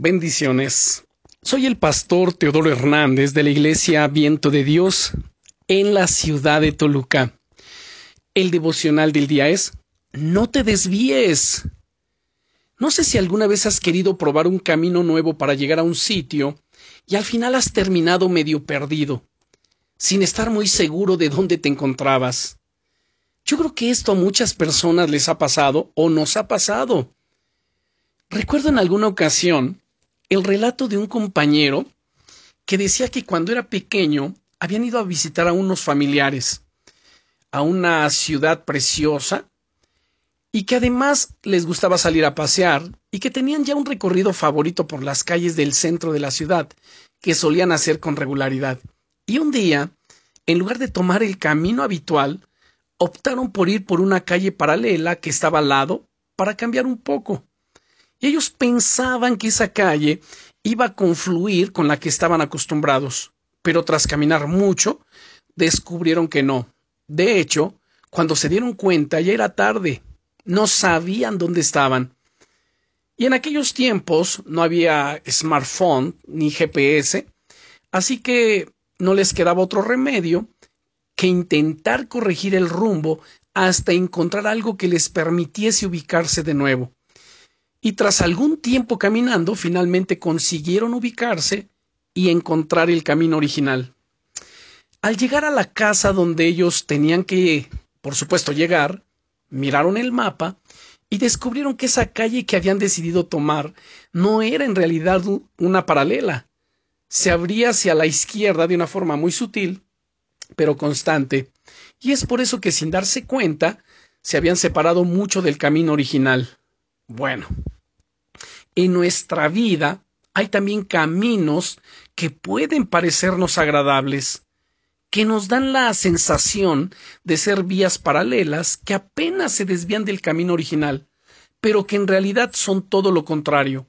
Bendiciones. Soy el pastor Teodoro Hernández de la Iglesia Viento de Dios en la ciudad de Toluca. El devocional del día es No te desvíes. No sé si alguna vez has querido probar un camino nuevo para llegar a un sitio y al final has terminado medio perdido, sin estar muy seguro de dónde te encontrabas. Yo creo que esto a muchas personas les ha pasado o nos ha pasado. Recuerdo en alguna ocasión el relato de un compañero que decía que cuando era pequeño habían ido a visitar a unos familiares a una ciudad preciosa y que además les gustaba salir a pasear y que tenían ya un recorrido favorito por las calles del centro de la ciudad que solían hacer con regularidad. Y un día, en lugar de tomar el camino habitual, optaron por ir por una calle paralela que estaba al lado para cambiar un poco y ellos pensaban que esa calle iba a confluir con la que estaban acostumbrados, pero tras caminar mucho, descubrieron que no. De hecho, cuando se dieron cuenta ya era tarde, no sabían dónde estaban. Y en aquellos tiempos no había smartphone ni GPS, así que no les quedaba otro remedio que intentar corregir el rumbo hasta encontrar algo que les permitiese ubicarse de nuevo y tras algún tiempo caminando finalmente consiguieron ubicarse y encontrar el camino original. Al llegar a la casa donde ellos tenían que, por supuesto, llegar, miraron el mapa y descubrieron que esa calle que habían decidido tomar no era en realidad una paralela. Se abría hacia la izquierda de una forma muy sutil, pero constante, y es por eso que sin darse cuenta se habían separado mucho del camino original. Bueno, en nuestra vida hay también caminos que pueden parecernos agradables, que nos dan la sensación de ser vías paralelas que apenas se desvían del camino original, pero que en realidad son todo lo contrario.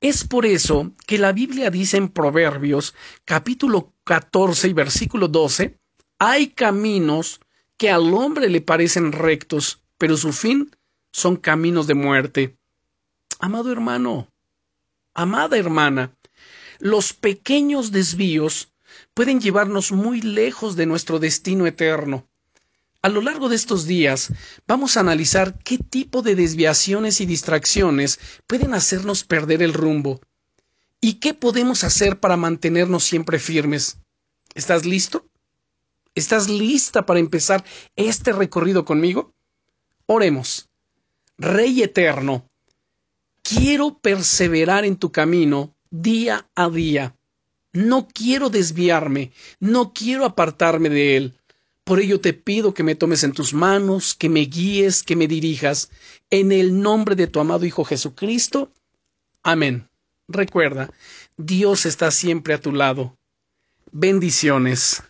Es por eso que la Biblia dice en Proverbios capítulo 14 y versículo 12, hay caminos que al hombre le parecen rectos, pero su fin son caminos de muerte. Amado hermano, amada hermana, los pequeños desvíos pueden llevarnos muy lejos de nuestro destino eterno. A lo largo de estos días vamos a analizar qué tipo de desviaciones y distracciones pueden hacernos perder el rumbo y qué podemos hacer para mantenernos siempre firmes. ¿Estás listo? ¿Estás lista para empezar este recorrido conmigo? Oremos. Rey eterno, quiero perseverar en tu camino día a día. No quiero desviarme, no quiero apartarme de él. Por ello te pido que me tomes en tus manos, que me guíes, que me dirijas, en el nombre de tu amado Hijo Jesucristo. Amén. Recuerda, Dios está siempre a tu lado. Bendiciones.